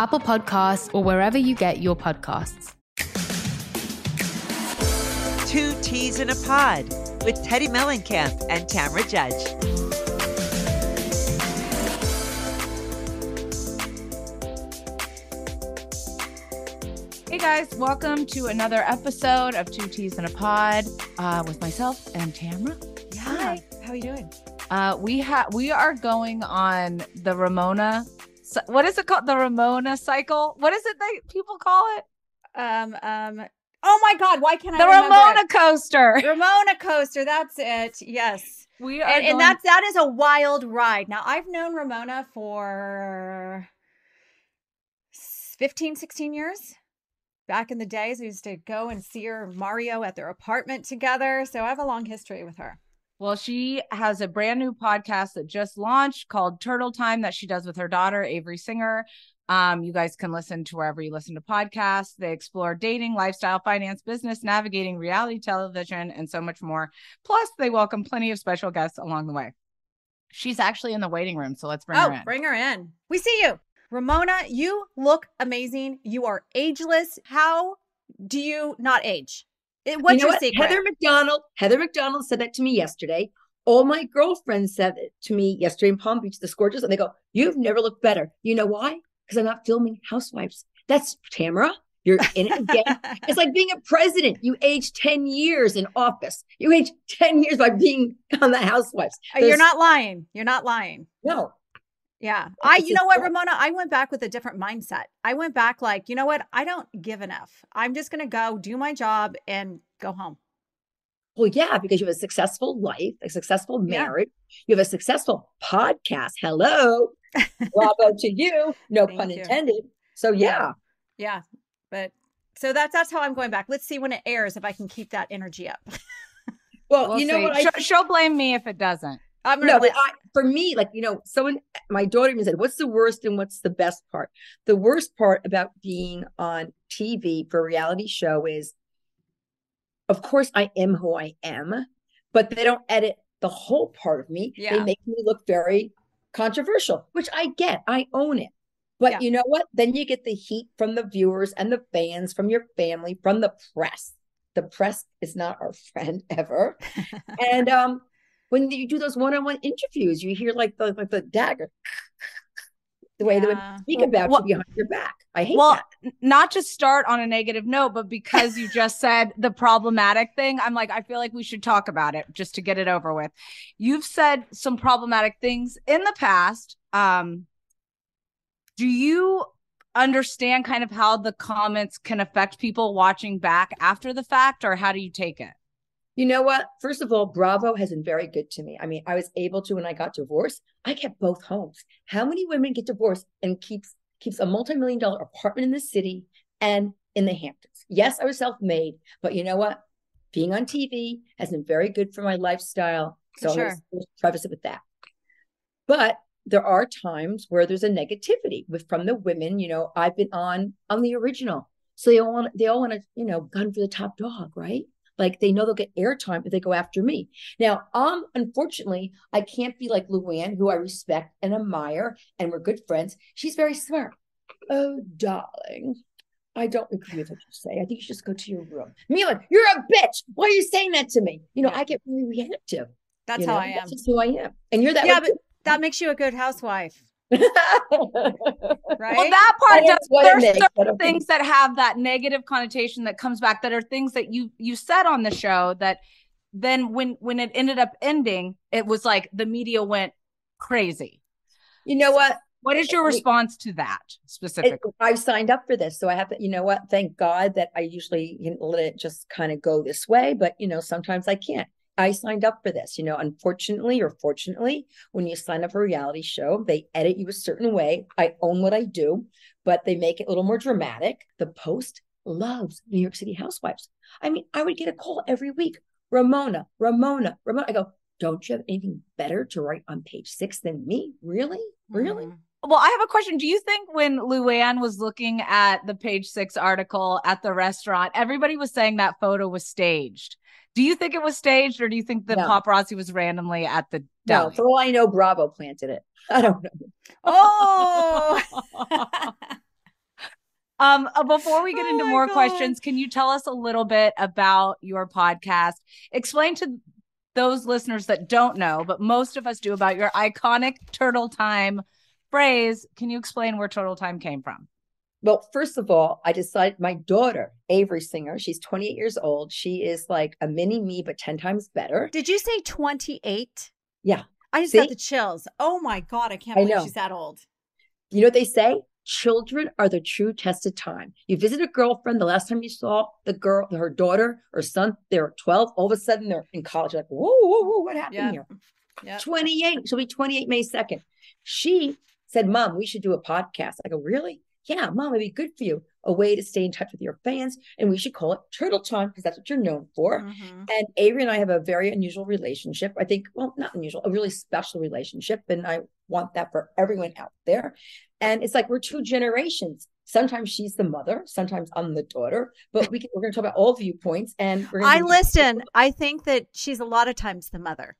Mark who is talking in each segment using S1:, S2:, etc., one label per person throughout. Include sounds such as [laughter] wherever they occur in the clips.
S1: Apple Podcasts, or wherever you get your podcasts.
S2: Two Ts in a Pod with Teddi Mellencamp and Tamra Judge.
S3: Hey guys, welcome to another episode of Two Ts in a Pod uh, with myself and Tamra.
S4: Yeah. Hi, how are you doing?
S3: Uh, we have we are going on the Ramona what is it called? The Ramona cycle. What is it that people call it?
S4: Um, um, oh my God, why can't
S3: I?
S4: The
S3: Ramona it? coaster.
S4: Ramona coaster. That's it. Yes.
S3: We are,
S4: and, going- and that's that is a wild ride. Now I've known Ramona for 15, 16 years. Back in the days, we used to go and see her Mario at their apartment together. So I have a long history with her.
S3: Well, she has a brand new podcast that just launched called Turtle Time that she does with her daughter, Avery Singer. Um, you guys can listen to wherever you listen to podcasts. They explore dating, lifestyle, finance, business, navigating reality television, and so much more. Plus, they welcome plenty of special guests along the way. She's actually in the waiting room, so let's bring
S4: oh,
S3: her in.
S4: Bring her in. We see you. Ramona, you look amazing. You are ageless. How do you not age? What's you know your what? secret?
S5: Heather McDonald. Heather McDonald said that to me yesterday. All my girlfriends said it to me yesterday in Palm Beach, the Scorches, and they go, "You've never looked better." You know why? Because I'm not filming Housewives. That's Tamara. You're in it again. [laughs] it's like being a president. You age 10 years in office. You age 10 years by being on the Housewives.
S4: Uh, There's, You're not lying. You're not lying.
S5: No,
S4: yeah. I, you know what, Ramona? I went back with a different mindset. I went back like, you know what? I don't give an F. I'm just going to go do my job and go home.
S5: Well, yeah, because you have a successful life, a successful marriage, yeah. you have a successful podcast. Hello. Bravo to you. No pun you. intended. So, yeah.
S4: Yeah. But so that's that's how I'm going back. Let's see when it airs if I can keep that energy up.
S5: well, we'll you know see. what?
S3: I, she'll blame me if it doesn't.
S5: I'm no, but I, for me, like you know, someone, my daughter even said, "What's the worst and what's the best part?" The worst part about being on TV for a reality show is, of course, I am who I am, but they don't edit the whole part of me. Yeah. They make me look very controversial, which I get. I own it. But yeah. you know what? Then you get the heat from the viewers and the fans, from your family, from the press. The press is not our [laughs] friend ever. and um, when you do those one-on-one interviews, you hear like the like the dagger, the way yeah. they would speak about well, you behind your back. I hate well, that.
S3: Not to start on a negative note, but because you just said the problematic thing, I'm like, I feel like we should talk about it just to get it over with. You've said some problematic things in the past. Um, do you understand kind of how the comments can affect people watching back after the fact, or how do you take it?
S5: You know what? First of all, Bravo has been very good to me. I mean, I was able to when I got divorced. I kept both homes. How many women get divorced and keeps keeps a multi-million dollar apartment in the city and in the Hamptons? Yes, I was self-made, but you know what? Being on TV has been very good for my lifestyle. So sure. I'm preface it with that. But there are times where there's a negativity with from the women. You know, I've been on on the original, so they all want they all want to you know gun for the top dog, right? Like they know they'll get airtime if they go after me. Now, um, unfortunately, I can't be like Luann, who I respect and admire, and we're good friends. She's very smart. Oh, darling, I don't agree with what you say. I think you should just go to your room. Mila, you're a bitch. Why are you saying that to me? You know, I get really reactive.
S4: That's
S5: you
S4: how? I am.
S5: That's just who I am. And you're that
S4: yeah, but that makes you a good housewife. Right?
S3: Well, that part
S5: That's
S3: does.
S5: what it
S3: There's
S5: makes,
S3: certain
S5: okay.
S3: things that have that negative connotation that comes back that are things that you you said on the show that then when when it ended up ending, it was like the media went crazy.
S5: you know what?
S3: What is your response to that
S5: It-
S3: specifically?
S5: I've signed up for this, so I have to. You know what? Thank God that I usually let it just kind of go this way, but you know sometimes I can't. I signed up for this. You know, unfortunately or fortunately, when you sign up for a reality show, they edit you a certain way. I own what I do, but they make it a little more dramatic. The Post loves New York City housewives. I mean, I would get a call every week. Ramona, Ramona, Ramona. I go, don't you have anything better to write on page six than me? Really? Really?
S4: Mhm.
S3: Well, I have a question. Do you think when Luann was looking at the page six article at the restaurant, everybody was saying that photo was staged? Do you think it was staged, or do you think the
S5: No.
S3: paparazzi was randomly at the
S5: No,
S3: deli?
S5: for all I know, Bravo planted it. [laughs] I don't know.
S4: Oh, [laughs]
S3: um, uh, before we get
S4: Oh
S3: into
S4: my
S3: more
S4: God.
S3: questions, can you tell us a little bit about your podcast? Explain to those listeners that don't know, but most of us do about your iconic turtle time phrase. Can you explain where turtle time came from?
S5: Well, first of all, I decided my daughter, Avery Singer, she's 28 years old. She is like a mini me, but 10 times better.
S4: did you say twenty eight?
S5: Yeah.
S4: I just
S5: See?
S4: got the chills. Oh my god, I can't
S5: I
S4: believe
S5: know.
S4: she's that old.
S5: You know what they say? Children are the true test of time. You visit a girlfriend, the last time you saw the girl, her daughter or son, they're 12. All of a sudden, they're in college. You're like, whoa, whoa, whoa, what happened
S4: Yeah.
S5: here?
S4: Yeah.
S5: 28. She'll be 28 May 2nd. She said, Mom, we should do a podcast. I go, Really? Yeah, Mom, it'd be good for you. A way to stay in touch with your fans. And we should call it Turtle Time because that's what you're known for.
S4: Mhm.
S5: And Avery and I have a very unusual relationship. I think, well, not unusual, a really special relationship. And I want that for everyone out there. And it's like we're two generations. Sometimes she's the mother, sometimes I'm the daughter, but we can, we're going to talk about all viewpoints. And
S4: I listen. [laughs] I think that she's a lot of times the mother.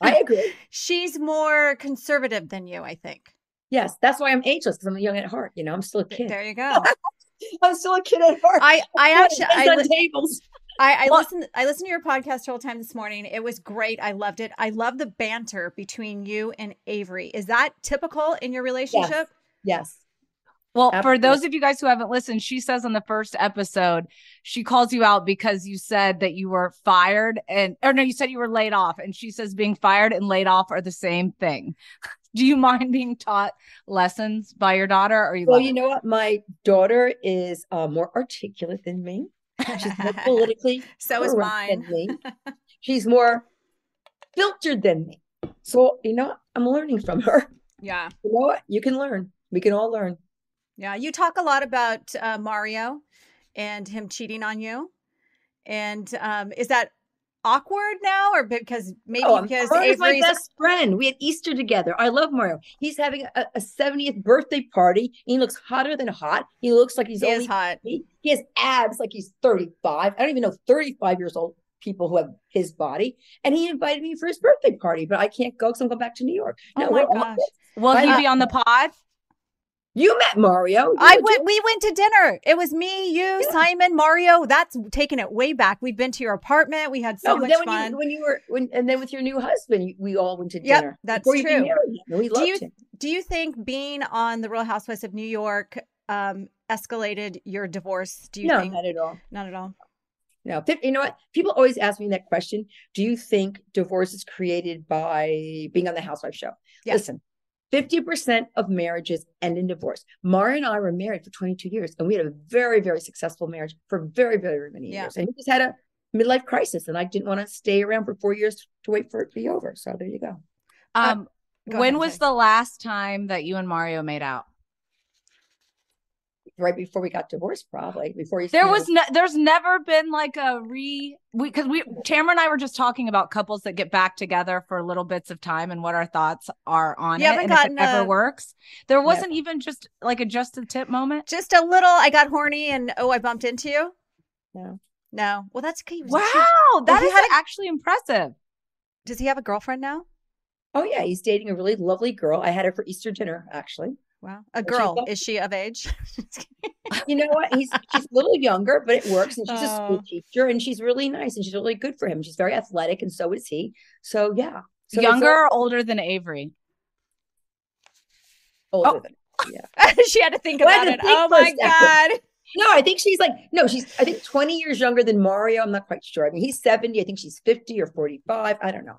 S5: I [laughs] agree.
S4: She's more conservative than you, I think.
S5: Yes, that's why I'm ageless because I'm young at heart. You know, I'm still a kid.
S4: There you [laughs] go.
S5: I'm still a kid at heart.
S4: I [laughs] I actually I, li-
S5: tables.
S4: I, I
S3: Well-
S4: listened I listened to your podcast all the time this morning. It was great. I loved it. I love the banter between you and Avery. Is that typical in your relationship?
S5: Yes.
S3: Well, for those of you guys who haven't listened, she says on the first episode, she calls you out because you said that you were fired and or no, you said you were laid off. And she says being fired and laid off are the same thing. [laughs] Do you mind being taught lessons by your daughter or you
S5: Well, you
S3: it?
S5: know what? My daughter is uh, more articulate than me. She's more [laughs] politically
S4: So is
S5: correct
S4: mine.
S5: than me. [laughs] She's more filtered than me. So, you know. I'm learning from her.
S4: Yeah.
S5: You know what? You can learn. We can all learn.
S4: Yeah. You talk a lot about uh, Mario and him cheating on you. And um, is that awkward now or because maybe
S5: Oh,
S4: because
S5: Mario's my best friend. We had Easter together. I love Mario. He's having a, a 70th birthday party. He looks hotter than hot. He looks like he's
S4: he
S5: only
S4: hot.
S5: He, he has abs like he's 35. I don't even know 35 years old people who have his body. And he invited me for his birthday party, but I can't go because I'm going back to New York.
S4: Oh my gosh.
S3: Will he
S5: I-
S3: be on the pod?
S5: You met Mario. You
S4: I went. We went to dinner. It was me, you,
S5: Yeah.
S4: Simon, Mario. That's taking it way back. We've been to your apartment. We had so
S5: No,
S4: much
S5: when
S4: fun.
S5: you, when you were when and then with your new husband, we all went to
S4: Yep,
S5: dinner.
S4: that's
S5: before you
S4: true.
S5: married him, and we
S4: Do
S5: loved
S4: you-
S5: him.
S4: Do you think being on the Real Housewives of New York um, escalated your divorce? Do you
S5: No,
S4: think
S5: not at all.
S4: not at all?
S5: No, you know what? People always ask me that question. Do you think divorce is created by being on the Housewife show?
S4: Yeah.
S5: Listen, 50% of marriages end in divorce. Mario and I were married for 22 years, and we had a very, very successful marriage for very, very many
S4: Yeah.
S5: years. And he just had a midlife crisis, and I didn't want to stay around for four years to wait for it to be over. So there you go.
S3: Um,
S4: Go
S3: when
S4: ahead,
S3: was
S4: Jay.
S3: the last time that you and Mario made out?
S5: Right before we got divorced, probably before you.
S3: There was no, there's never been like a re we because we Tamara and I were just talking about couples that get back together for little bits of time and what our thoughts are on
S4: You
S3: it
S4: haven't
S3: and if
S4: gotten
S3: it ever works. There wasn't even just like a just a tip moment.
S4: Just a little. I got horny and oh, I bumped into you.
S5: No.
S4: No. Well, that's okay.
S3: Wow,
S4: Well,
S3: that
S4: had a-
S3: actually impressive.
S4: Does he have a girlfriend now?
S5: Oh yeah, he's dating a really lovely girl. I had her for Easter dinner, actually.
S4: Wow. A girl. Is she of age? [laughs]
S5: You know what? He's she's a little younger, but it works. And she's a school
S4: Oh.
S5: teacher, and she's really nice, and she's really good for him. She's very athletic, and so is he. So yeah, so
S3: Younger
S5: all
S3: or older than Avery?
S5: older
S3: Oh.
S5: than [laughs] yeah.
S4: she had to think about
S5: had
S4: it.
S5: to think
S4: Oh my god.
S5: No, I think she's like no, she's I think twenty years younger than Mario. I'm not quite sure. I mean, he's seventy. I think she's fifty or forty five. I don't know.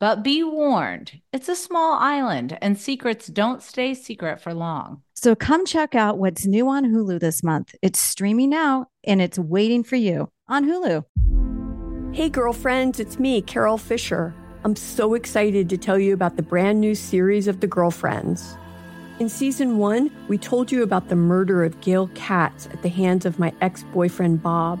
S3: But be warned, it's a small island and secrets don't stay secret for long.
S6: So come check out what's new on Hulu this month. It's streaming now and it's waiting for you on Hulu.
S7: Hey, girlfriends, it's me, Carol Fisher. I'm so excited to tell you about the brand new series of The Girlfriends. In season one, we told you about the murder of Gail Katz at the hands of my ex boyfriend, Bob.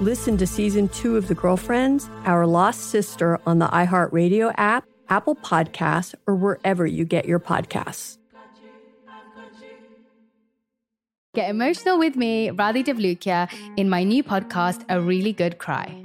S7: Listen to season two of The Girlfriends, Our Lost Sister on the iHeartRadio app, Apple Podcasts, or wherever you get your podcasts.
S1: Get emotional with me, Radhi Devlukia, in my new podcast, A Really Good Cry.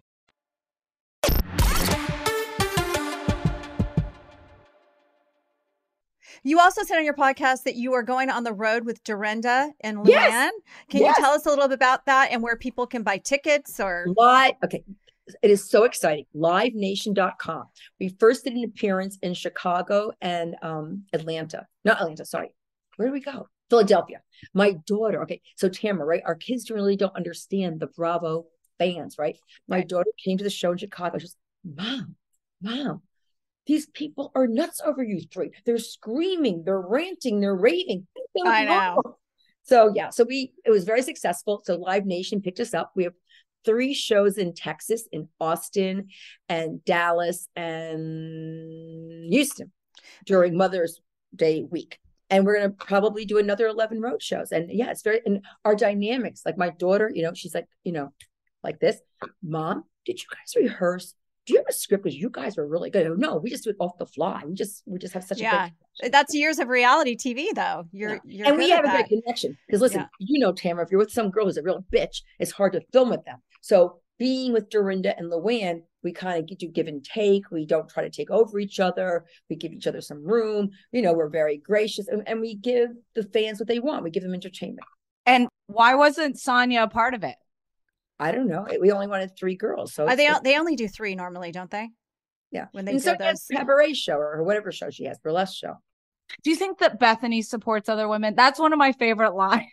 S4: You also said on your podcast that you are going on the road with Dorinda and Luann.
S5: Yes.
S4: Can
S5: Yes.
S4: you tell us a little bit about that and where people can buy tickets or
S5: Live. Okay. It is so exciting. LiveNation.com. We first did an appearance in Chicago and um, Atlanta. Not Atlanta, sorry. Where did we go? Philadelphia. My daughter. Okay. So Tamara, right? Our kids really don't understand the Bravo fans, right? My daughter came to the show in Chicago. She was, Mom, Mom, these people are nuts over you three. They're screaming, they're ranting, they're raving.
S4: I know.
S5: So yeah, so we it was very successful. So Live Nation picked us up. We have three shows in Texas, in Austin and Dallas and Houston during Mother's Day week. And we're gonna probably do another 11 road shows. And yeah, it's very and our dynamics, like my daughter, you know, she's like, you know, like this, mom, did you guys rehearse? Do you have a script? Because you guys were really good. No, we just do it off the fly. We just we just have such
S4: yeah.
S5: a good
S4: That's years of reality TV, though. You're,
S5: yeah.
S4: you're
S5: and we have a great connection. Because listen,
S4: Yeah.
S5: you know, Tamara, if you're with some girl who's a real bitch, it's hard to film with them. So being with Dorinda and Luann, we kind of do give and take. We don't try to take over each other. We give each other some room. You know, we're very gracious and, and we give the fans what they want. We give them entertainment.
S3: And why wasn't Sonia a part of it?
S5: I don't know. Eh, we only wanted three girls. So uh,
S4: Are they,
S5: it's-
S4: they only do three normally, don't they?
S5: yeah.
S4: When they
S5: and
S4: do
S5: so has
S4: those.
S5: cabaret show or whatever show she has, burlesque show.
S3: Do you think that Bethenny supports other women? That's one of my favorite lines.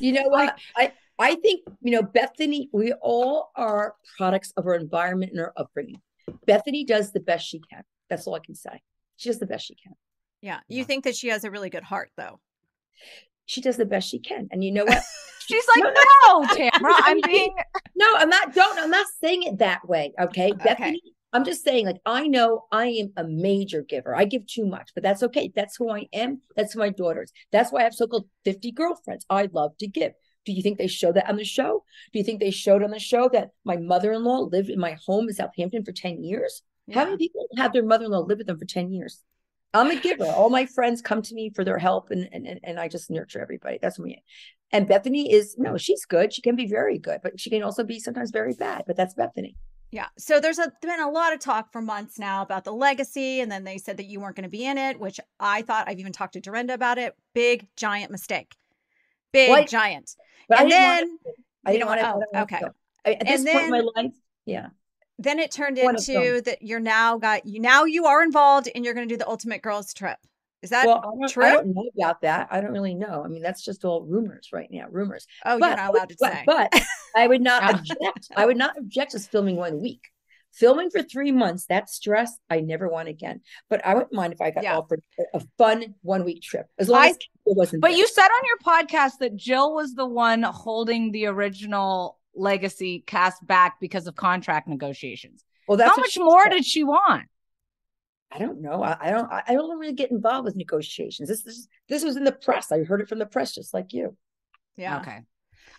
S5: You know [laughs] what? I I think you know Bethenny. We all are products of our environment and our upbringing. Bethenny does the best she can. That's all I can say. She does the best she can.
S4: Yeah. You think that she has a really good heart, though.
S5: She does the best she can. And you know what? [laughs]
S3: She's like, no, Tamara, I'm being.
S5: No, I'm not. Don't. I'm not saying it that way. Okay, Bethenny. I'm just saying, like, I know I am a major giver. I give too much, but that's okay. That's who I am. That's who my daughters. That's why I have so-called 50 girlfriends. I love to give. Do you think they show that on the show? Do you think they showed on the show that my mother-in-law lived in my home in Southampton for 10 years? How many people have their mother-in-law live with them for 10 years? I'm a giver. All my friends come to me for their help and and, and- I just nurture everybody. That's me. And Bethenny is no, she's good. She can be very good, but she can also be sometimes very bad. But that's Bethenny.
S4: Yeah. So there's a, been a lot of talk for months now about the legacy. And then they said that you weren't going to be in it, which I thought I've even talked to Dorinda about it. Big, giant mistake. Big,
S5: I-
S4: giant.
S5: But I
S4: and
S5: didn't
S4: then,
S5: want to- I didn't
S4: don't
S5: want to.
S4: oh, okay.
S5: At this
S4: And
S5: point in my life, yeah.
S4: Then it turned
S5: wanna
S4: into that you're now got you now you are involved and you're going to do the ultimate girls trip. Is that
S5: well, I
S4: true?
S5: I don't know about that. I don't really know. I mean, that's just all rumors right now. Rumors.
S4: Oh,
S5: But
S4: you're not allowed to
S5: but,
S4: say.
S5: But I would not [laughs] object. I would not object to filming one week. Filming for three months, that stress, I never want again. But I wouldn't mind if I got offered a- a fun one week trip, as long
S3: I-
S5: as it wasn't.
S3: But
S5: there.
S3: you said on your podcast that Jill was the one holding the original legacy cast back because of contract negotiations.
S5: Well, that's
S3: how much more
S5: said.
S3: did she want?
S5: I don't know. I, I don't. I I don't really get involved with negotiations. This this this was in the press. I heard it from the press, just like you.
S4: Yeah.
S3: Okay.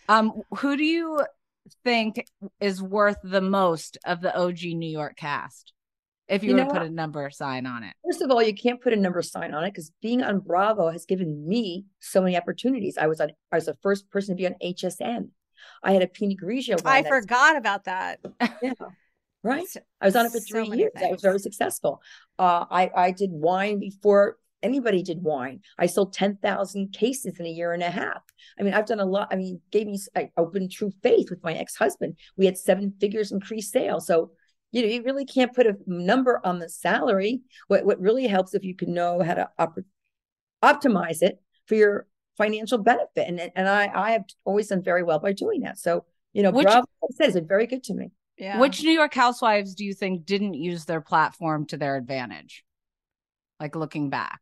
S3: Um, who do you think is worth the most of the OG New York cast? If you,
S5: You
S3: were
S5: know
S3: to put
S5: what?
S3: a number sign on it.
S5: First of all, you can't put a number sign on it because being on Bravo has given me so many opportunities. I was on. I was the first person to be on HSN. I had a Pinot Grigio.
S4: I forgot about that.
S5: Yeah. [laughs] Right. I was on it for three
S4: many
S5: years. I was very successful. Uh, I I did wine before anybody did wine. I sold ten thousand cases in a year and a half. I mean, I've done a lot. I mean, gave me I opened True Faith with my ex husband. We had seven figures increased sales. So you know, you really can't put a number on the salary. What what really helps if you can know how to op- optimize it for your financial benefit. And and I I have always done very well by doing that. So you know,
S3: Which-
S5: Bravo like I said has been very good to me.
S4: Yeah.
S3: Which New York housewives do you think didn't use their platform to their advantage? Like looking back.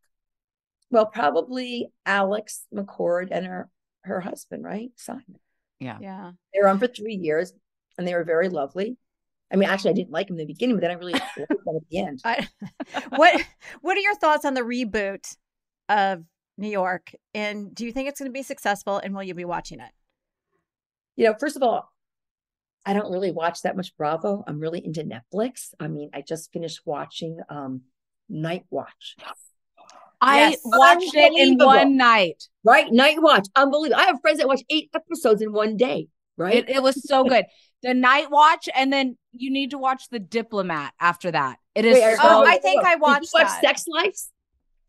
S5: Well, probably Alex McCord and her her husband, right? Simon.
S3: Yeah.
S4: Yeah.
S5: They were on for three years and they were very lovely. I mean, actually, I didn't like them in the beginning, but then I really liked them at the end. [laughs]
S4: I, [laughs] what What are your thoughts on the reboot of New York? And do you think it's going to be successful? And will you be watching it?
S5: You know, first of all, I don't really watch that much Bravo. I'm really into Netflix. I mean, I just finished watching um Night Watch.
S3: I
S5: Yes.
S3: watched it in one night.
S5: Right? Night Watch. Unbelievable. I have friends that watch eight episodes in one day. Right?
S3: It, it was so good. The night watch, and then you need to watch The Diplomat after that. It is
S5: Wait,
S3: so
S4: Oh, I think
S5: wait.
S4: I
S5: Did you
S4: watched
S5: watch
S4: that.
S5: Sex Lives?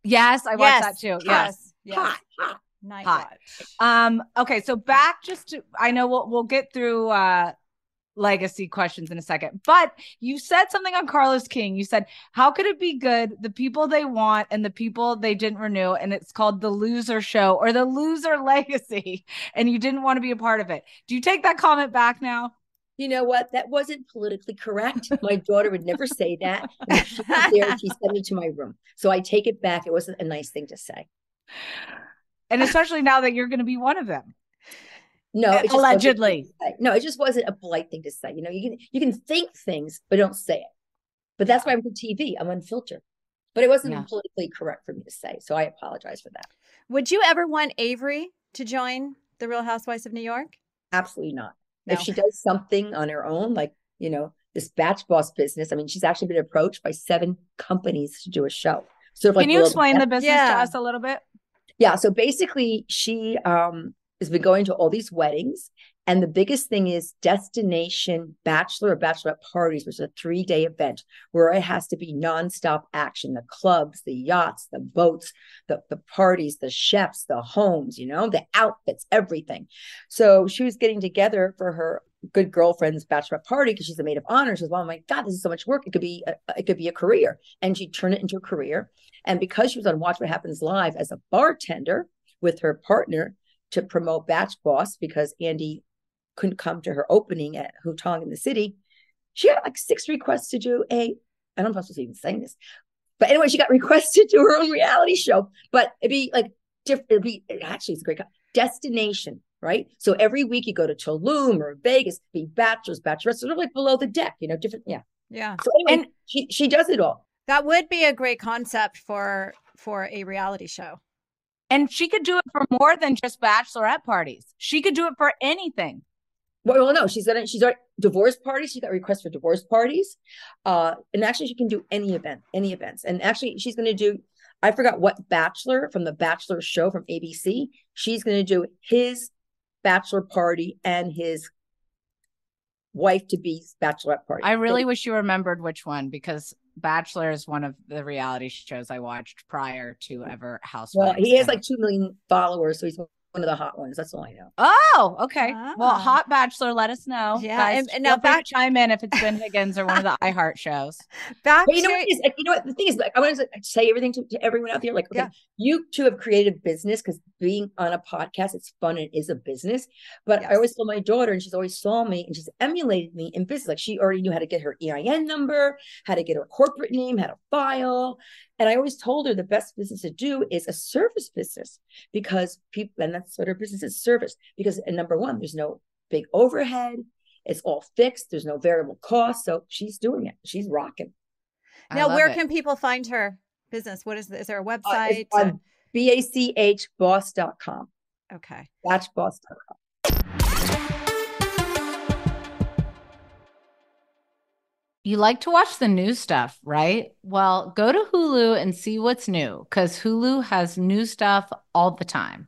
S3: Yes, I watched that too. Yes.
S4: Yes. yes.
S5: Hot, hot.
S4: Night
S3: Hot.
S4: Watch.
S3: Um, okay, so back just to I know we'll we'll get through uh legacy questions in a second. But you said something on Carlos King. You said, How could it be good? The people they want and the people they didn't renew, and it's called the loser show or the loser [laughs] legacy, and you didn't want to be a part of it. Do you take that comment back now?
S5: You know what? That wasn't politically correct. My daughter would never say that. And she was there, she sent me to my room. So I take it back. It wasn't a nice thing to say.
S3: And especially now that you're going to be one of them.
S5: No, it
S3: allegedly.
S5: No, it just wasn't a polite thing to say. You know, you can you can think things, but don't say it. But that's why I'm on TV. I'm unfiltered. But it wasn't
S4: Yeah.
S5: politically correct for me to say. So I apologize for that.
S4: Would you ever want Avery to join the Real Housewives of New York?
S5: Absolutely not.
S4: No.
S5: If she does something on her own, like, you know, this batch boss business, I mean, she's actually been approached by seven companies to do a show. Sort of like
S3: Can you
S5: Will-
S3: explain the business
S4: Yeah.
S3: to us a little bit?
S5: Yeah. So basically, she um has been going to all these weddings. And the biggest thing is destination bachelor or bachelorette parties, which is a three day event where it has to be nonstop action the clubs, the yachts, the boats, the, the parties, the chefs, the homes, you know, the outfits, everything. So she was getting together for her good girlfriend's bachelorette party because she's a maid of honor. She was, oh my God, this is so much work. It could be, a, it could be a career. And she turned it into a career. And because she was on Watch What Happens Live as a bartender with her partner to promote Batch Boss because Andy couldn't come to her opening at Hutong in the city, she got like six requests to do a, I don't know if I'm supposed to even saying this, but anyway, she got [laughs] requested to her own reality show. But it'd be like different, it'd be actually it's a great co- destination, right? So every week you go to Tulum or Vegas, be bachelors, bachelorettes, sort of like below the deck, you know, different, yeah.
S4: Yeah.
S5: So anyway, she she does it all.
S4: That would be a great concept for for a reality show.
S3: And she could do it for more than just bachelorette parties. She could do it for anything.
S5: Well, no, she's gonna she's already divorce parties. She got requests for divorce parties, uh, and actually she can do any event, any events. And actually, she's gonna do. I forgot what Bachelor from the Bachelor show from ABC. She's gonna do his bachelor party and his wife to be's bachelorette party.
S3: I really
S5: So-
S3: wish you remembered which one because Bachelor is one of the reality shows I watched prior to ever Housewives.
S5: well, he has like two million followers, so he's one of the hot ones. That's all I know.
S3: Oh, okay. Well, ah. Hot Bachelor, let us know.
S4: Yeah,
S3: Guys,
S4: and- and now
S3: feel free
S4: back-
S3: chime in if it's Ben Higgins or one of the [laughs] iHeart shows.
S4: Back
S5: But you know what? it is? Like, you know what? The thing is, like, I want to say everything to, to everyone out there. Like, okay, you two have created a business because being on a podcast, it's fun and it is a business. But I always told my daughter, and she's always saw me and she's emulated me in business. Like, she already knew how to get her EIN number, how to get her corporate name, how to file. And I always told her the best business to do is a service business because people, and that's what her business is service. Because, and number one, there's no big overhead. It's all fixed. There's no variable cost. So she's doing it. She's rocking.
S4: now, where can people find her business? What is is there a
S5: Uh,
S4: website?
S5: it's on bachboss.com.
S4: okay.
S5: Batchboss.com.
S3: You like to watch the new stuff, right? Well, go to Hulu and see what's new because Hulu has new stuff all the time.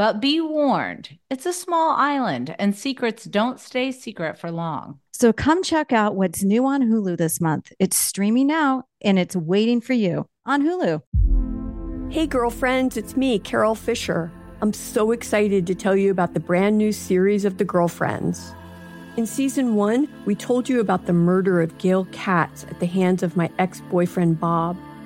S3: But be warned, it's a small island and secrets don't stay secret for long.
S6: So come check out what's new on Hulu this month. It's streaming now and it's waiting for you on Hulu.
S7: Hey, girlfriends, it's me, Carol Fisher. I'm so excited to tell you about the brand new series of The Girlfriends. In season one, we told you about the murder of Gail Katz at the hands of my ex boyfriend, Bob.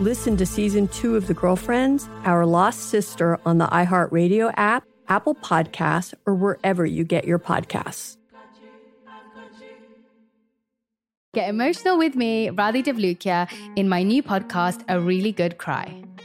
S7: Listen to season two of The Girlfriends, Our Lost Sister on the iHeartRadio app, Apple Podcasts, or wherever you get your podcasts.
S1: Get emotional with me, Radhi Devlukia, in my new podcast, A Really Good Cry.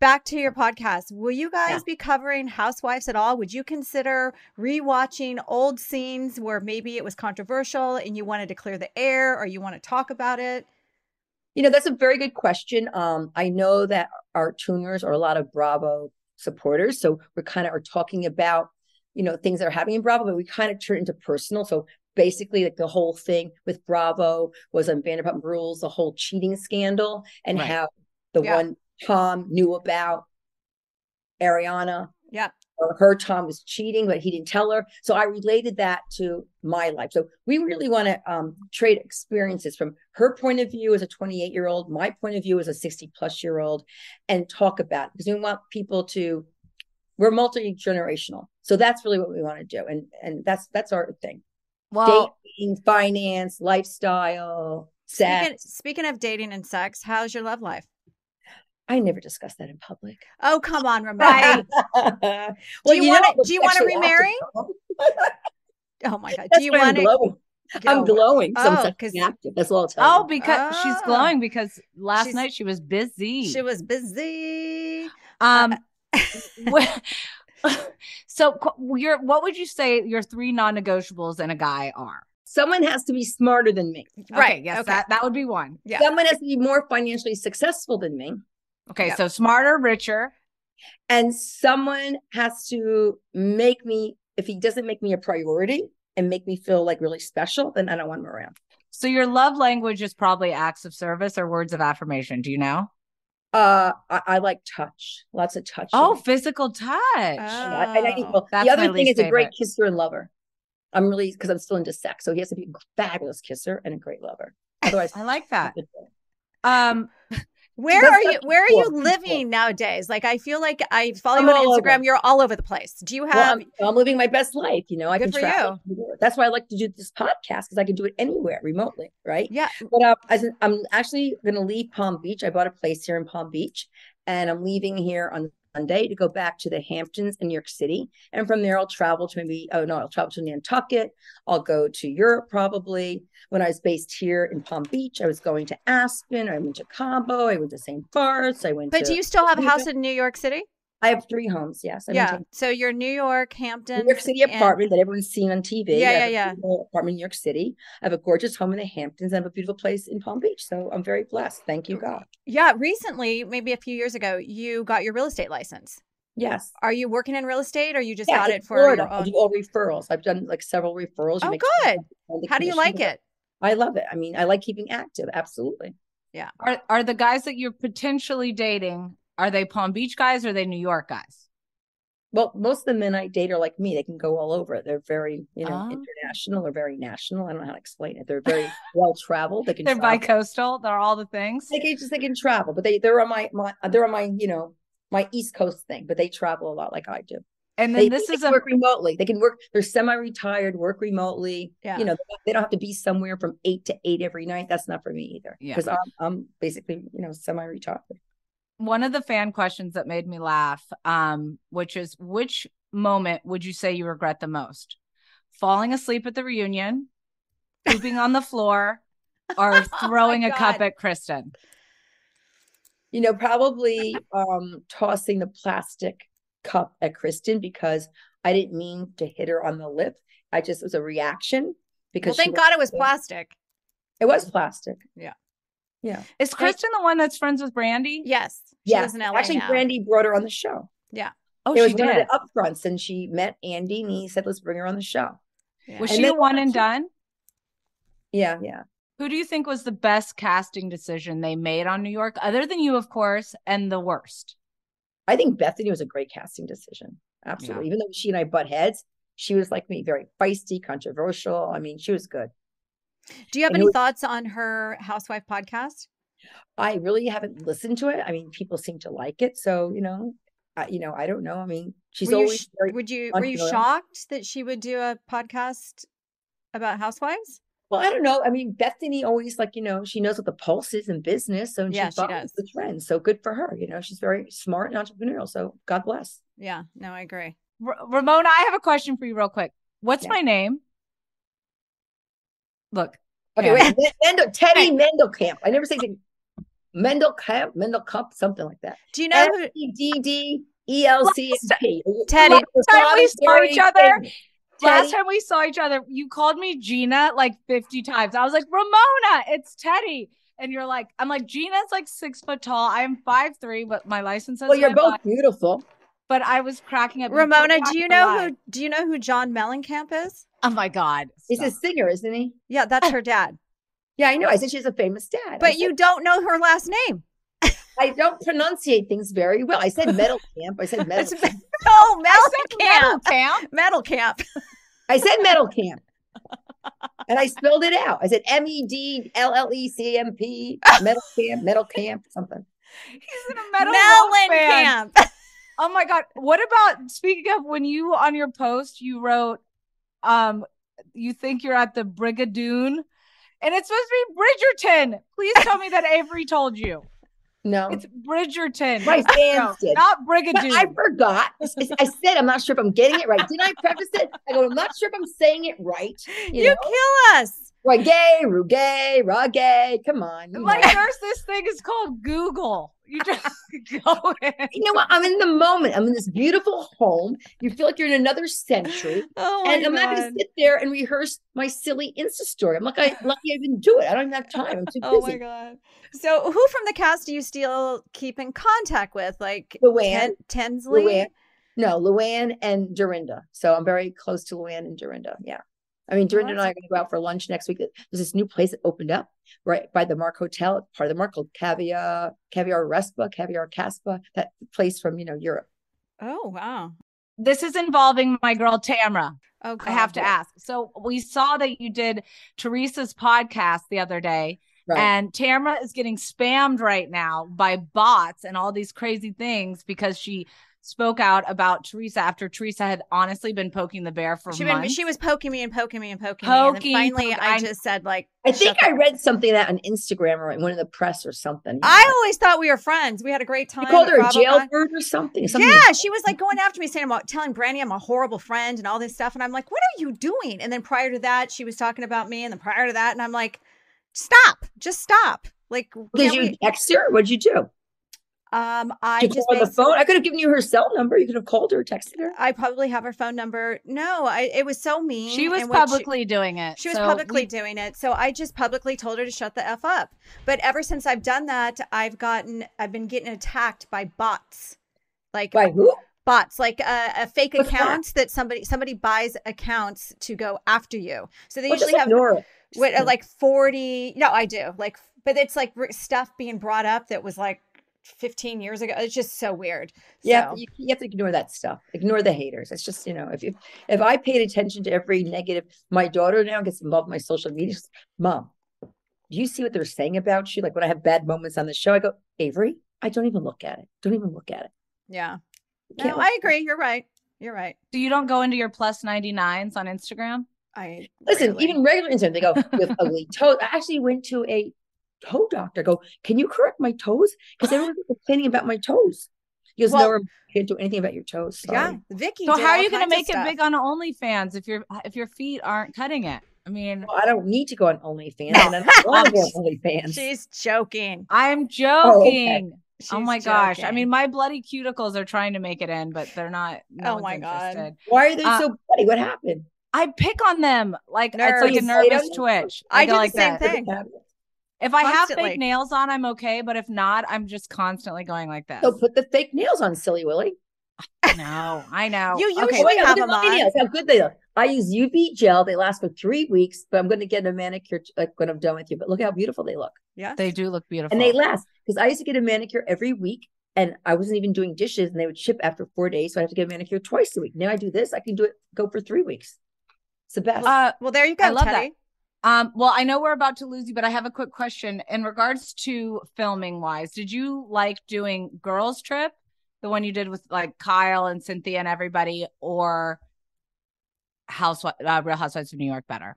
S4: Back to your podcast. Will you guys yeah. be covering Housewives at all? Would you consider rewatching old scenes where maybe it was controversial and you wanted to clear the air or you want to talk about it?
S5: You know, that's a very good question. Um, I know that our tuners are a lot of Bravo supporters. So we're kind of are talking about, you know, things that are happening in Bravo, but we kind of turn into personal. So basically like the whole thing with Bravo was on Vanderpump Rules, the whole cheating scandal and right. how the yeah. one Tom knew about Ariana.
S4: Yeah.
S5: Or her Tom was cheating, but he didn't tell her. So I related that to my life. So we really want to um, trade experiences from her point of view as a 28 year old, my point of view as a 60 plus year old, and talk about because we want people to. We're multi generational, so that's really what we want to do, and and that's that's our thing. Well, dating, finance, lifestyle, sex.
S4: Speaking, speaking of dating and sex, how's your love life?
S5: I never discuss that in public.
S4: Oh, come on, [laughs] Ramona. well, do you, want to? Do you want to remarry? [laughs] oh my god! Do you want to?
S5: I'm glowing. So oh, active. That's all I'll tell
S3: Oh, because oh. she's glowing because last she's, night she was busy.
S4: She was busy.
S3: Um. [laughs] so, your what would you say your three non-negotiables and a guy are?
S5: Someone has to be smarter than me.
S3: Right. Okay, yes, okay. that that would be one.
S5: Yeah. Someone has to be more financially successful than me.
S3: Okay, so smarter, richer.
S5: And someone has to make me, if he doesn't make me a priority and make me feel like really special, then I don't want him around.
S3: So your love language is probably acts of service or words of affirmation. Do you know?
S5: Uh, I, I like touch, lots of touch.
S3: Oh, physical touch. Oh,
S5: and I, I, well, the other thing is favorite. a great kisser and lover. I'm really because I'm still into sex, so he has to be a fabulous kisser and a great lover. [laughs] Otherwise,
S3: I like that. Um,
S4: where are you? Where are you living nowadays? Like, I feel like I follow I'm you on Instagram. Over. You're all over the place. Do you have?
S5: Well, I'm, I'm, living my best life. You know, I can travel. You. That's why I like to do this podcast because I can do it anywhere remotely, right?
S4: Yeah.
S5: But uh, I'm actually going to leave Palm Beach. I bought a place here in Palm Beach, and I'm leaving here on Monday to go back to the Hamptons in New York City. And from there, I'll travel to maybe, oh no, I'll travel to Nantucket. I'll go to Europe probably. When I was based here in Palm Beach, I was going to Aspen. I went to Cabo. I went to St. Bart's. I went
S4: But
S5: to-
S4: do you still have a house in New York City?
S5: I have three homes. Yes.
S4: I yeah. So you're New York, Hampton,
S5: New York City apartment and... that everyone's seen on TV.
S4: Yeah, yeah, yeah.
S5: Apartment in New York City. I have a gorgeous home in the Hamptons. I have a beautiful place in Palm Beach. So I'm very blessed. Thank you, God.
S4: Yeah. Recently, maybe a few years ago, you got your real estate license.
S5: Yes.
S4: Are you working in real estate or you just
S5: yeah,
S4: got it for
S5: Florida. Your own... I do all referrals. I've done like several referrals.
S4: You oh, good. How do you like it?
S5: I love it. I mean, I like keeping active. Absolutely.
S4: Yeah.
S3: Are are the guys that you're potentially dating, are they Palm Beach guys or are they New York guys?
S5: Well, most of the men I date are like me. They can go all over. They're very, you know, oh. international or very national. I don't know how to explain it. They're very [laughs] well traveled. They can.
S3: They're bi-coastal. They're all the things.
S5: They can just they can travel, but they they're on my my they're on my you know my East Coast thing, but they travel a lot like I do.
S3: And then
S5: they,
S3: this
S5: they
S3: is
S5: a work remotely. They can work. They're semi-retired, work remotely.
S4: Yeah.
S5: You know, they don't have to be somewhere from eight to eight every night. That's not for me either. Yeah. Because I'm, I'm basically, you know, semi-retired.
S3: One of the fan questions that made me laugh, um, which is which moment would you say you regret the most? falling asleep at the reunion, pooping on the floor, [laughs] or throwing a cup at Kristen?
S5: You know, probably um tossing the plastic cup at Kristen because I didn't mean to hit her on the lip. I just it was a reaction because
S4: well, thank God it was plastic.
S5: It was plastic.
S4: Yeah.
S5: Yeah.
S3: Is Kristen the one that's friends with Brandy?
S4: Yes. She
S5: yeah.
S4: in LA
S5: Actually,
S4: now.
S5: Brandy brought her on the show.
S4: Yeah.
S3: Oh,
S5: it was
S3: she
S5: one
S3: did.
S5: of the upfronts, and she met Andy, and he said, "Let's bring her on the show."
S3: Was
S5: And
S3: she
S5: then-
S3: a one and done?
S5: Yeah, yeah.
S3: Who do you think was the best casting decision they made on New York, other than you, of course, and the worst?
S5: I think Bethenny was a great casting decision. Absolutely. Even though she and I butt heads, she was like me, very feisty, controversial. I mean, she was good.
S4: Do you have
S5: And
S4: any
S5: who-
S4: thoughts on her housewife podcast?
S5: I really haven't listened to it. I mean, people seem to like it, so you know, I, you know, I don't know. I mean, she's
S4: were you,
S5: always
S4: sh- would you were you shocked that she would do a podcast about housewives?
S5: Well, I don't know. I mean, Bethenny always like you know she knows what the pulse is in business, so
S4: Yeah,
S5: she
S4: she does.
S5: the trends. So good for her. You know, she's very smart and entrepreneurial. So God bless.
S4: Yeah, no, I agree.
S3: R- Ramona, I have a question for you, real quick. What's
S5: Yeah.
S3: my name? Look.
S5: Okay,
S3: yeah.
S5: wait, Mendel, Teddi Mendelkamp. I never say anything. Mendelkamp, Mendelkamp, something like that.
S4: Do you know who
S5: M E D D E L C M P.
S4: Teddi,
S3: Last time we saw each other, last time we saw each other, you called me Gina like 50 times. I was like, Ramona, it's Teddi. And you're like, I'm like, Gina's like six foot tall. I'm five three, but my license says
S5: Well, you're both
S3: five.
S5: beautiful.
S3: But I was cracking up.
S4: Ramona, do you know who do you know who John Mellencamp is?
S3: Oh my God.
S5: He's a singer, isn't he?
S4: Yeah, that's oh. her dad.
S5: Yeah, I know. I said she's a famous dad.
S4: But
S5: said-
S4: you don't know her last name. [laughs]
S5: I don't pronunciate things very well. I said metal camp. I said metal.
S4: It's
S5: camp.
S4: No,
S3: Metal
S4: Mellencamp.
S3: Camp.
S4: Metal Camp.
S5: I said metal camp. [laughs] And I spelled it out. I said M E D L L E C M P, metal camp, metal camp, something.
S3: He's in a metal rock band.
S4: Mellencamp.
S3: Oh my god. What about speaking of when you on your post you wrote um you think you're at the Brigadoon and it's supposed to be Bridgerton. Please tell me that [laughs] Avery told you.
S5: No.
S3: It's Bridgerton.
S5: My
S3: No,
S5: did.
S3: Not
S5: But
S3: Brigadoon.
S5: I forgot. I I said I'm not sure if I'm getting it right. Didn't I preface it? I go, I'm not sure if I'm saying it right. You,
S4: You
S5: know?
S4: kill us.
S5: Reggae, Rugae, Ragay. Come on.
S3: Like
S5: know. [laughs]
S3: there's this thing is called Google. You just [laughs] [laughs] go in.
S5: you know what? I'm in the moment. I'm in this beautiful home. You feel like you're in another century.
S4: Oh my
S5: and I'm not gonna sit there and rehearse my silly Insta story. I'm like, I lucky I didn't do it. I don't even have time. I'm too busy.
S4: Oh my god. So who from the cast do you still keep in contact with? Like
S5: Luann.
S4: Ten- Tinsley?
S5: Luann. No, Luann and Dorinda. So I'm very close to Luann and Dorinda. Yeah. I mean, Dorinda and I are going to go out for lunch next week. There's this new place that opened up right by the Mark Hotel, part of the Mark called Caviar, Caviar Respa, Caviar Caspa, that place from, you know, Europe.
S4: Oh wow.
S3: This is involving my girl Tamra.
S4: Oh
S3: I have to ask. So we saw that you did Teresa's podcast the other day.
S5: Right.
S3: And Tamara is getting spammed right now by bots and all these crazy things because she spoke out about Teresa after Teresa had honestly been poking the bear for
S4: She, been,
S3: months.
S4: she was poking me and poking me and poking,
S3: Poking,
S4: me. And finally
S3: poke-
S4: I
S3: I-
S4: just said like
S5: I think I read something that on Instagram or in one of the press or something.
S4: I always thought we were friends. We had a great time.
S5: You called her a jailbird or something. something
S4: Yeah, she was like going after me, saying about telling Brandi I'm a horrible friend and all this stuff. And I'm like, what are you doing? And then prior to that, she was talking about me, and then prior to that, and I'm like, stop, just stop. Like,
S5: Did you
S4: we-
S5: text her? What'd you do?
S4: Um, I
S5: Did you
S4: just
S5: on the phone? I could have given you her cell number. You could have called her, texted her.
S4: I probably have her phone number. No, I it was so mean.
S3: she was
S4: and what she-
S3: publicly doing it.
S4: She was
S3: So
S4: publicly
S3: we-
S4: doing it. So I just publicly told her to shut the F up. But ever since I've done that, I've gotten, I've been getting attacked by bots. Like,
S5: By who?
S4: Bots, like uh, a fake
S5: What's that?
S4: account that? somebody somebody buys accounts to go after you. So they
S5: Well,
S4: usually have what, uh, like 40. No, I do. Like, but it's like stuff being brought up that was like 15 years ago. It's just so weird.
S5: Yeah,
S4: So-
S5: you, you have to ignore that stuff. Ignore the haters. It's just you know, if you if I paid attention to every negative, my daughter now gets involved in my social media. She's, Mom, do you see what they're saying about you? Like when I have bad moments on the show, I go, Avery, I don't even look at it. Don't even look at it.
S4: yeah. No, I agree. You're right. You're right.
S3: So you don't go into your plus 99s on Instagram?
S4: I
S5: Listen,
S4: rarely-
S5: even regular Instagram, they go [laughs] with ugly toes. I actually went to a toe doctor. I go, can you correct my toes? Because everyone's complaining about my toes. He goes,
S4: Well-
S5: no, Ramona, you can't do anything about your toes. Sorry.
S4: Yeah, Vicky.
S3: So
S4: did
S3: how are you going to make it big on OnlyFans if your if your feet aren't cutting it? I mean,
S5: Well, I don't need to go on OnlyFans, and I don't want to go on [laughs] OnlyFans.
S4: She's joking.
S3: I'm
S5: Oh, okay.
S3: joking. Oh,
S4: She's
S3: my gosh! I mean, my bloody cuticles are trying to make it in, but they're not. No
S4: Oh
S3: one's
S4: my God.
S3: interested.
S5: Why are they
S3: Uh,
S5: so bloody? What happened?
S3: I pick on them like it's like a nervous twitch.
S4: I
S3: go
S4: do the
S3: like
S4: same
S3: that.
S4: thing.
S3: If I have fake nails on, I'm okay. But if not, I'm just constantly going like this.
S5: So put the fake nails on, silly Willy.
S3: no, I know.
S4: You
S3: Okay,
S4: usually
S5: my
S4: have them on.
S5: nails. How good they look. I use UV gel. They last for three weeks, but I'm going to get a manicure t- like when I'm done with you. But look how beautiful they look.
S4: Yeah.
S3: they do look beautiful.
S5: And they last because I used to get a manicure every week and I wasn't even doing dishes and they would ship after four days. So I have to get a manicure twice a week. Now I do this. I can do it, go for three weeks. It's the best.
S3: Uh,
S4: Well, there you go,
S3: I love
S4: Teddi.
S3: that. Um, well, I know we're about to lose you, but I have a quick question in regards to filming wise. Did you like doing Girls Trip, the one you did with like Kyle and Cynthia and everybody, or House uh, Real Housewives of New York better?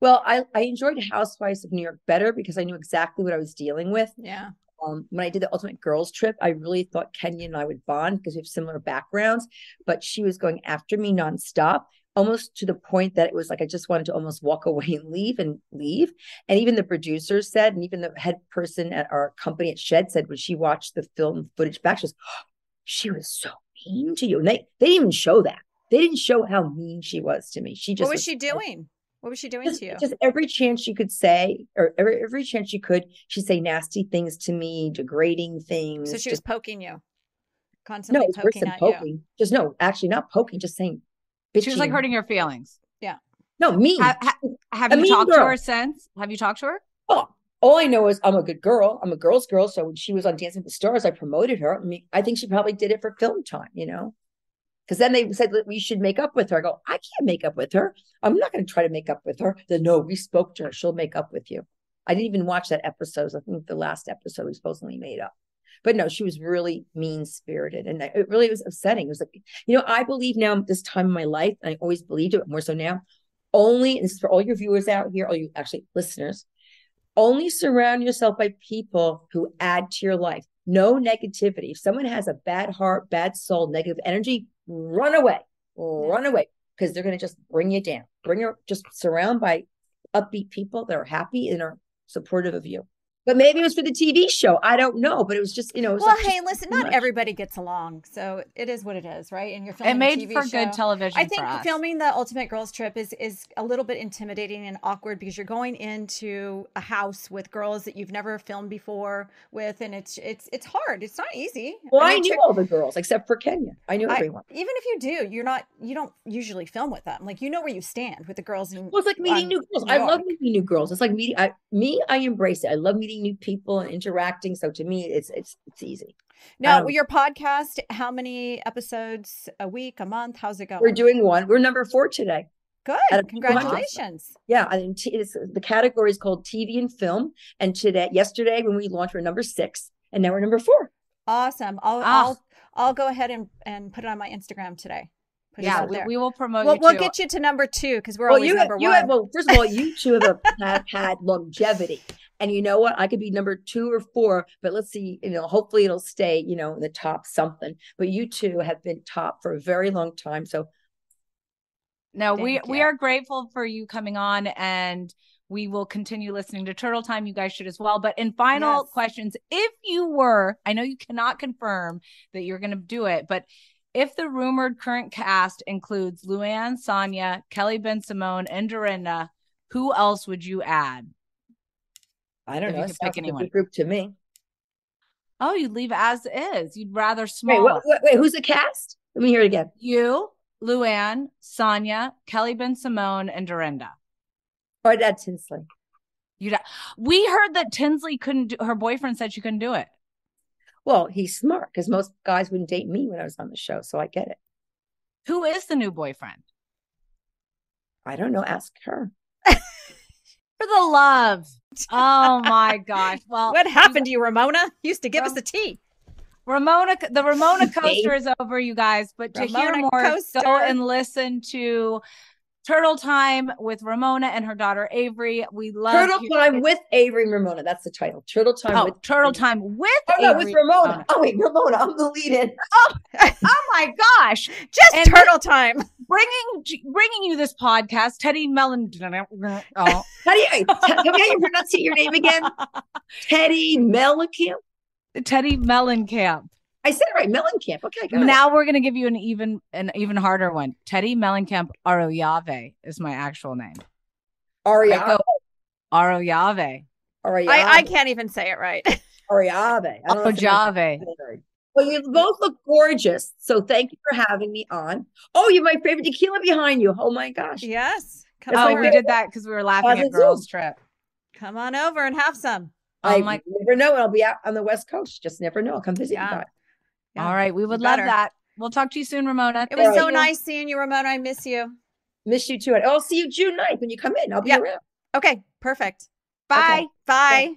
S5: well, I, I enjoyed Housewives of New York better because I knew exactly what I was dealing with.
S4: Yeah.
S5: um, when I did the Ultimate Girls Trip, I really thought Kenya and I would bond because we have similar backgrounds, but she was going after me nonstop, almost to the point that it was like I just wanted to almost walk [laughs] away and leave and leave. And even the producers said, and even the head person at our company at Shed said when she watched the film footage back, she was, [gasps] she was so mean to you. And they they didn't even show that. They didn't show how mean she was to me. She just
S4: What was she doing? What was she doing
S5: just,
S4: to you?
S5: just every chance she could say, or every, every chance she could, she'd say nasty things to me, degrading things.
S4: So she was poking you,
S5: no,
S4: constantly
S5: worse
S4: poking
S5: than
S4: at you.
S5: poking. Just no, actually not poking, just saying.
S3: She was like hurting your feelings. Yeah.
S5: No, me.
S3: Ha- ha- have
S5: A
S3: you
S5: mean
S3: talked to her since? Have you talked to her?
S5: Oh, all I know is I'm a good girl. I'm a girl's girl. So when she was on Dancing with the Stars, I promoted her. I mean, I think she probably did it for film time, you know? Because then they said that we should make up with her. I go, I can't make up with her. I'm not going to try to make up with her. Then no, we spoke to her. She'll make up with you. I didn't even watch that episode. I think the last episode was supposedly made up. But no, she was really mean spirited. And it really was upsetting. It was like, you know, I believe now this time in my life, and I always believed it, more so now, only, and this is for all your viewers out here, all you actually listeners, only surround yourself by people who add to your life. No negativity. If someone has a bad heart, bad soul, negative energy, run away, run away, because they're going to just bring you down. Bring her, just surround by upbeat people that are happy and are supportive of you. But maybe it was for the TV show. I don't know. But it was just, you know, it was
S4: Well,
S5: like
S4: hey, listen, not
S5: much.
S4: everybody gets along, so it is what it is, right? And you're filming
S3: It made
S4: a TV
S3: for
S4: show.
S3: good television.
S4: I think
S3: for us.
S4: filming the Ultimate Girls Trip is is a little bit intimidating and awkward because you're going into a house with girls that you've never filmed before with, and it's it's it's hard. It's not easy.
S5: Well, I,
S4: mean,
S5: knew
S4: to-
S5: all the girls except for Kenya. I knew
S4: I-
S5: everyone.
S4: even if you do, you're not. You don't usually film with them. Like you know where you stand with the girls. In,
S5: Well, it's like meeting
S4: on
S5: new girls.
S4: New
S5: I love meeting new girls. It's like meeting I me, I embrace it. I love meeting new people and interacting. So to me, it's it's it's easy.
S4: Now,
S5: Um,
S4: your podcast. How many episodes a week, a month? How's it going?
S5: We're doing one. We're number four today.
S4: good. Congratulations.
S5: Yeah, I mean, t- it's, the category is called TV and film. And today, yesterday, when we launched, we're number six, and now we're number four.
S4: Awesome. I'll
S3: Ah.
S4: I'll I'll go ahead and and put it on my Instagram today. Put
S3: Yeah, we, we will promote
S4: We'll,
S3: you.
S4: we'll
S3: too.
S4: get you to number two because we're
S5: well,
S4: always
S5: you
S4: number
S5: you
S4: one.
S5: have, well, first of all, you two have, have had longevity, and you know what? I could be number two or four, but let's see. You know, hopefully it'll stay. You know, in the top something. But you two have been top for a very long time. So
S3: No, we
S4: Thank
S3: we
S4: you.
S3: are grateful for you coming on and we will continue listening to Turtle Time. You guys should as well. But in final
S4: Yes.
S3: questions, if you were, I know you cannot confirm that you're going to do it, but if the rumored current cast includes Luann, Sonja, Kelly Bensimon, and Dorinda, who else would you add?
S5: I don't
S3: If
S5: know.
S3: you
S5: It
S3: could
S5: sounds
S3: pick
S5: like
S3: anyone.
S5: good group to me.
S3: Oh, you'd leave as is. You'd rather small.
S5: wait, wait, wait, who's the cast? Let me hear it again.
S3: You, Luann, Sonja, Kelly Bensimon, and Dorinda.
S5: Or that Tinsley.
S3: You, we heard that Tinsley couldn't do. Her boyfriend said she couldn't do it.
S5: Well, he's smart because most guys wouldn't date me when I was on the show, so I get it.
S3: Who is the new boyfriend?
S5: I don't know. Ask her.
S3: For the love. Oh my gosh. [laughs] Well,
S4: what happened to you, Ramona? You used to give us the tea.
S3: Ramona, the Ramona [laughs] coaster is over, you guys. But to hear more,
S4: coaster.
S3: go and listen to Turtle Time with Ramona and her daughter Avery. We love
S5: Turtle
S3: hearing-
S5: Time with Avery and Ramona. That's the title. Turtle Time
S3: Oh,
S5: with
S3: Turtle Time with
S5: Oh no,
S3: Avery
S5: with
S3: and
S5: Ramona. Oh wait, Ramona. I'm the lead in.
S3: Oh, oh my gosh!
S4: Just
S3: And
S4: turtle time.
S3: Bringing bringing you this podcast, Teddi Mellon. [laughs] Oh,
S5: How do you hey, t- tell me how you pronounce your name again? [laughs] Teddi Mellencamp.
S3: Teddi Mellencamp.
S5: I said it right, Mellencamp. Okay, got it.
S3: Now we're gonna give you an even an even harder one. Teddi Mellencamp Arroyave is my actual name.
S5: Ariave.
S3: I go Aroyave.
S4: I, I can't even say it right. [laughs]
S5: Ariave. I don't know if
S3: Apojave.
S5: it's- Well, you both look gorgeous. So thank you for having me on. Oh, you have my favorite tequila behind you. Oh my gosh.
S4: yes. Come
S3: Oh, we did that because we were laughing
S5: How's
S3: at girls
S5: Zoom?
S3: trip.
S4: come on over and have some.
S5: I
S3: Oh my-
S5: never know. I'll be out on the West Coast. Just never know. I'll come visit
S4: Yeah.
S5: you guys.
S4: Yeah,
S3: All right, we would love that. We'll talk to you soon, Ramona.
S4: It was
S3: Thank
S4: so
S3: you.
S4: nice seeing you, Ramona. I miss you.
S5: Miss you too. And I'll see you June 9th when you come in. I'll be
S4: Yeah.
S5: around.
S4: Okay, perfect.
S3: Bye.
S4: Bye.